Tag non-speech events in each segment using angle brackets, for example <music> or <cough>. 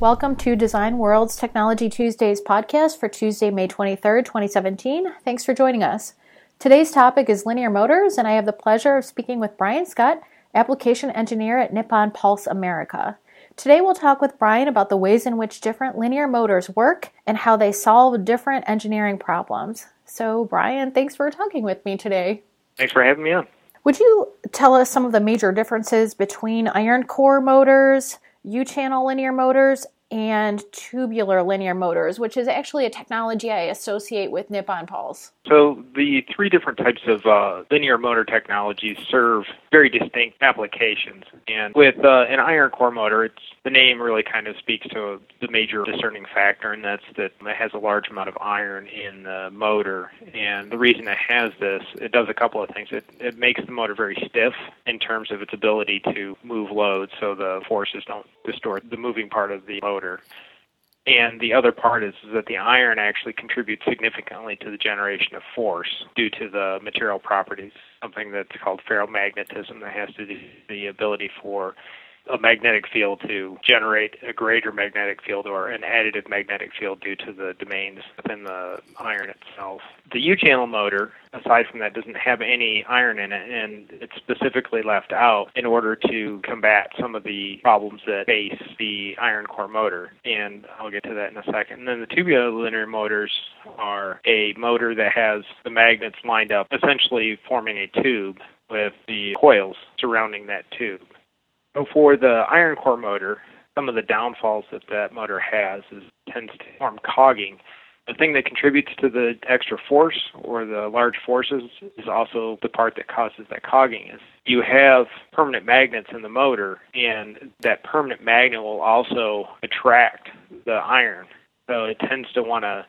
Welcome to Design World's Technology Tuesdays podcast for Tuesday, May 23rd, 2017. Thanks for joining us. Today's topic is linear motors, and I have the pleasure of speaking with Brian Scott, application engineer at Nippon Pulse America. Today we'll talk with Brian about the ways in which different linear motors work and how they solve different engineering problems. So, Brian, thanks for talking with me today. Thanks for having me on. Would you tell us some of the major differences between iron core motors, U channel linear motors, and tubular linear motors, which is actually a technology I associate with Nippon Pulse. So, the three different types of uh, linear motor technologies serve very distinct applications. And with uh, an iron core motor, it's the name really kind of speaks to the major discerning factor, and that's that it has a large amount of iron in the motor. And the reason it has this, it does a couple of things. It, it makes the motor very stiff in terms of its ability to move loads, so the forces don't distort the moving part of the motor. And the other part is, is that the iron actually contributes significantly to the generation of force due to the material properties, something that's called ferromagnetism that has to do the ability for a magnetic field to generate a greater magnetic field or an additive magnetic field due to the domains within the iron itself. The U channel motor, aside from that, doesn't have any iron in it, and it's specifically left out in order to combat some of the problems that face the iron core motor. And I'll get to that in a second. And then the tubular linear motors are a motor that has the magnets lined up, essentially forming a tube with the coils surrounding that tube. For the iron core motor, some of the downfalls that that motor has is it tends to form cogging. The thing that contributes to the extra force or the large forces is also the part that causes that cogging. Is you have permanent magnets in the motor, and that permanent magnet will also attract the iron. So it tends to want to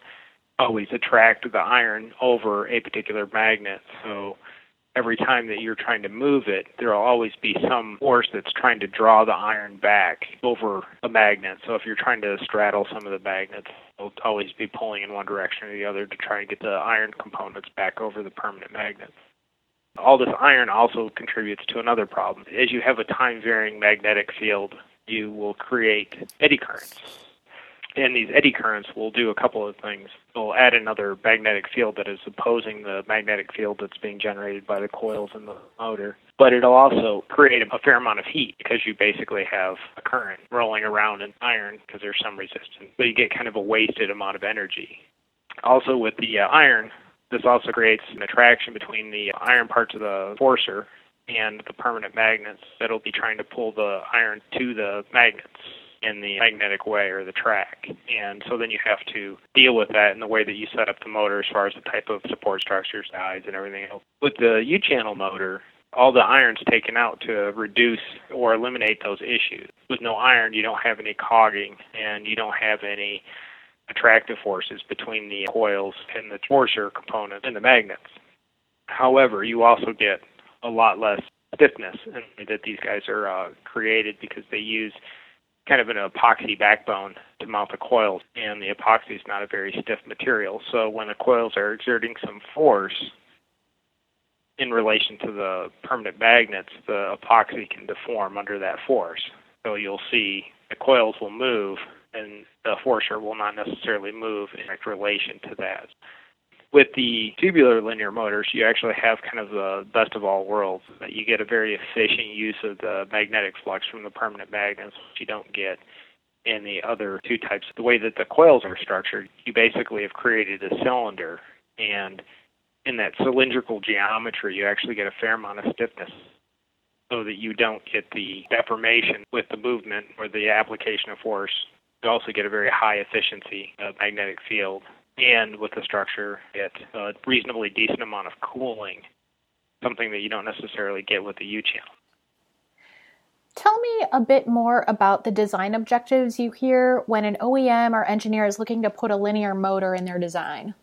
always attract the iron over a particular magnet. So every time that you're trying to move it, there'll always be some force that's trying to draw the iron back over a magnet. So if you're trying to straddle some of the magnets, it'll always be pulling in one direction or the other to try and get the iron components back over the permanent magnets. All this iron also contributes to another problem. As you have a time varying magnetic field, you will create eddy currents and these eddy currents will do a couple of things. They'll add another magnetic field that is opposing the magnetic field that's being generated by the coils in the motor. But it'll also create a fair amount of heat because you basically have a current rolling around in iron because there's some resistance. But you get kind of a wasted amount of energy. Also, with the uh, iron, this also creates an attraction between the iron parts of the forcer and the permanent magnets that'll be trying to pull the iron to the magnets in the magnetic way or the track. And so then you have to deal with that in the way that you set up the motor as far as the type of support structures, guides, and everything else. With the U channel motor, all the iron's taken out to reduce or eliminate those issues. With no iron, you don't have any cogging and you don't have any attractive forces between the coils and the forcer component and the magnets. However, you also get a lot less stiffness that these guys are uh, created because they use kind of an epoxy backbone to mount the coils, and the epoxy is not a very stiff material. So when the coils are exerting some force in relation to the permanent magnets, the epoxy can deform under that force. So you'll see the coils will move, and the forcer will not necessarily move in relation to that. With the tubular linear motors, you actually have kind of the best of all worlds. You get a very efficient use of the magnetic flux from the permanent magnets, which you don't get in the other two types. The way that the coils are structured, you basically have created a cylinder, and in that cylindrical geometry, you actually get a fair amount of stiffness so that you don't get the deformation with the movement or the application of force. You also get a very high efficiency of magnetic field and with the structure, get a reasonably decent amount of cooling, something that you don't necessarily get with the U channel. Tell me a bit more about the design objectives you hear when an OEM or engineer is looking to put a linear motor in their design.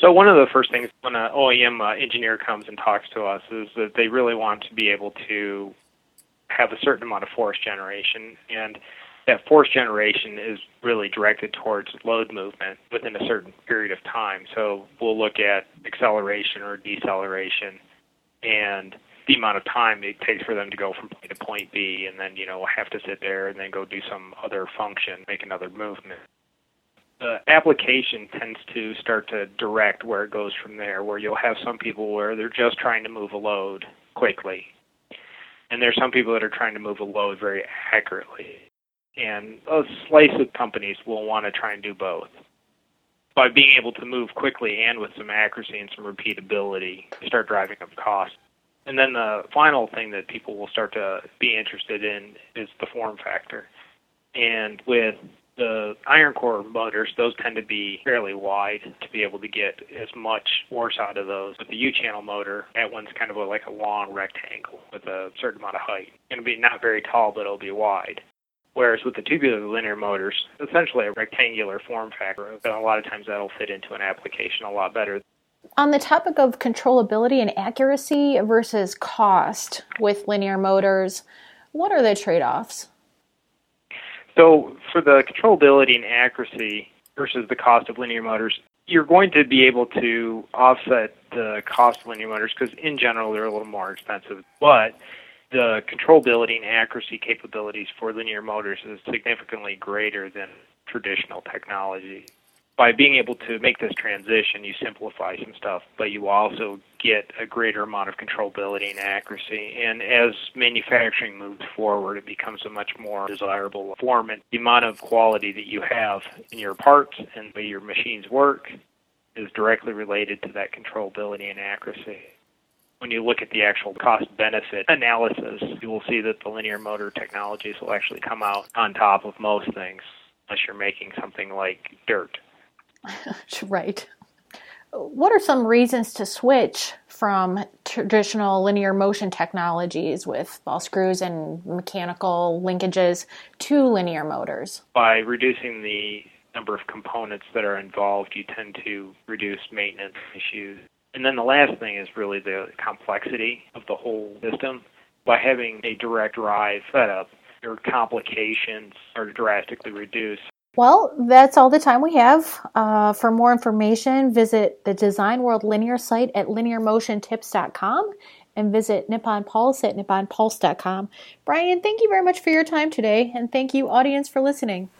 So one of the first things when an OEM uh, engineer comes and talks to us is that they really want to be able to have a certain amount of force generation, and that force generation is really directed towards load movement within a certain period of time. So we'll look at acceleration or deceleration and the amount of time it takes for them to go from point A to point B and then, you know, have to sit there and then go do some other function, make another movement. The application tends to start to direct where it goes from there, where you'll have some people where they're just trying to move a load quickly. And there's some people that are trying to move a load very accurately. And a slice of companies will want to try and do both. By being able to move quickly and with some accuracy and some repeatability, start driving up costs. And then the final thing that people will start to be interested in is the form factor. And with the iron core motors, those tend to be fairly wide to be able to get as much force out of those. With the U channel motor, that one's kind of like a long rectangle with a certain amount of height. To be not very tall, but it'll be wide. Whereas with the tubular linear motors, essentially a rectangular form factor, and a lot of times that'll fit into an application a lot better. On the topic of controllability and accuracy versus cost with linear motors, what are the trade offs? So, for the controllability and accuracy versus the cost of linear motors, you're going to be able to offset the cost of linear motors because, in general, they're a little more expensive. But the controllability and accuracy capabilities for linear motors is significantly greater than traditional technology. By being able to make this transition, you simplify some stuff, but you also get a greater amount of controllability and accuracy. And as manufacturing moves forward, it becomes a much more desirable form. And the amount of quality that you have in your parts and the way your machines work is directly related to that controllability and accuracy when you look at the actual cost benefit analysis, you will see that the linear motor technologies will actually come out on top of most things, unless you're making something like dirt. <laughs> right. What are some reasons to switch from traditional linear motion technologies with ball screws and mechanical linkages to linear motors? By reducing the number of components that are involved, you tend to reduce maintenance issues and then the last thing is really the complexity of the whole system. By having a direct drive setup, your complications are drastically reduced. Well, that's all the time we have. Uh, for more information, visit the Design World Linear site at linearmotiontips.com and visit Nippon Pulse at nipponpulse.com. Brian, thank you very much for your time today, and thank you, audience, for listening.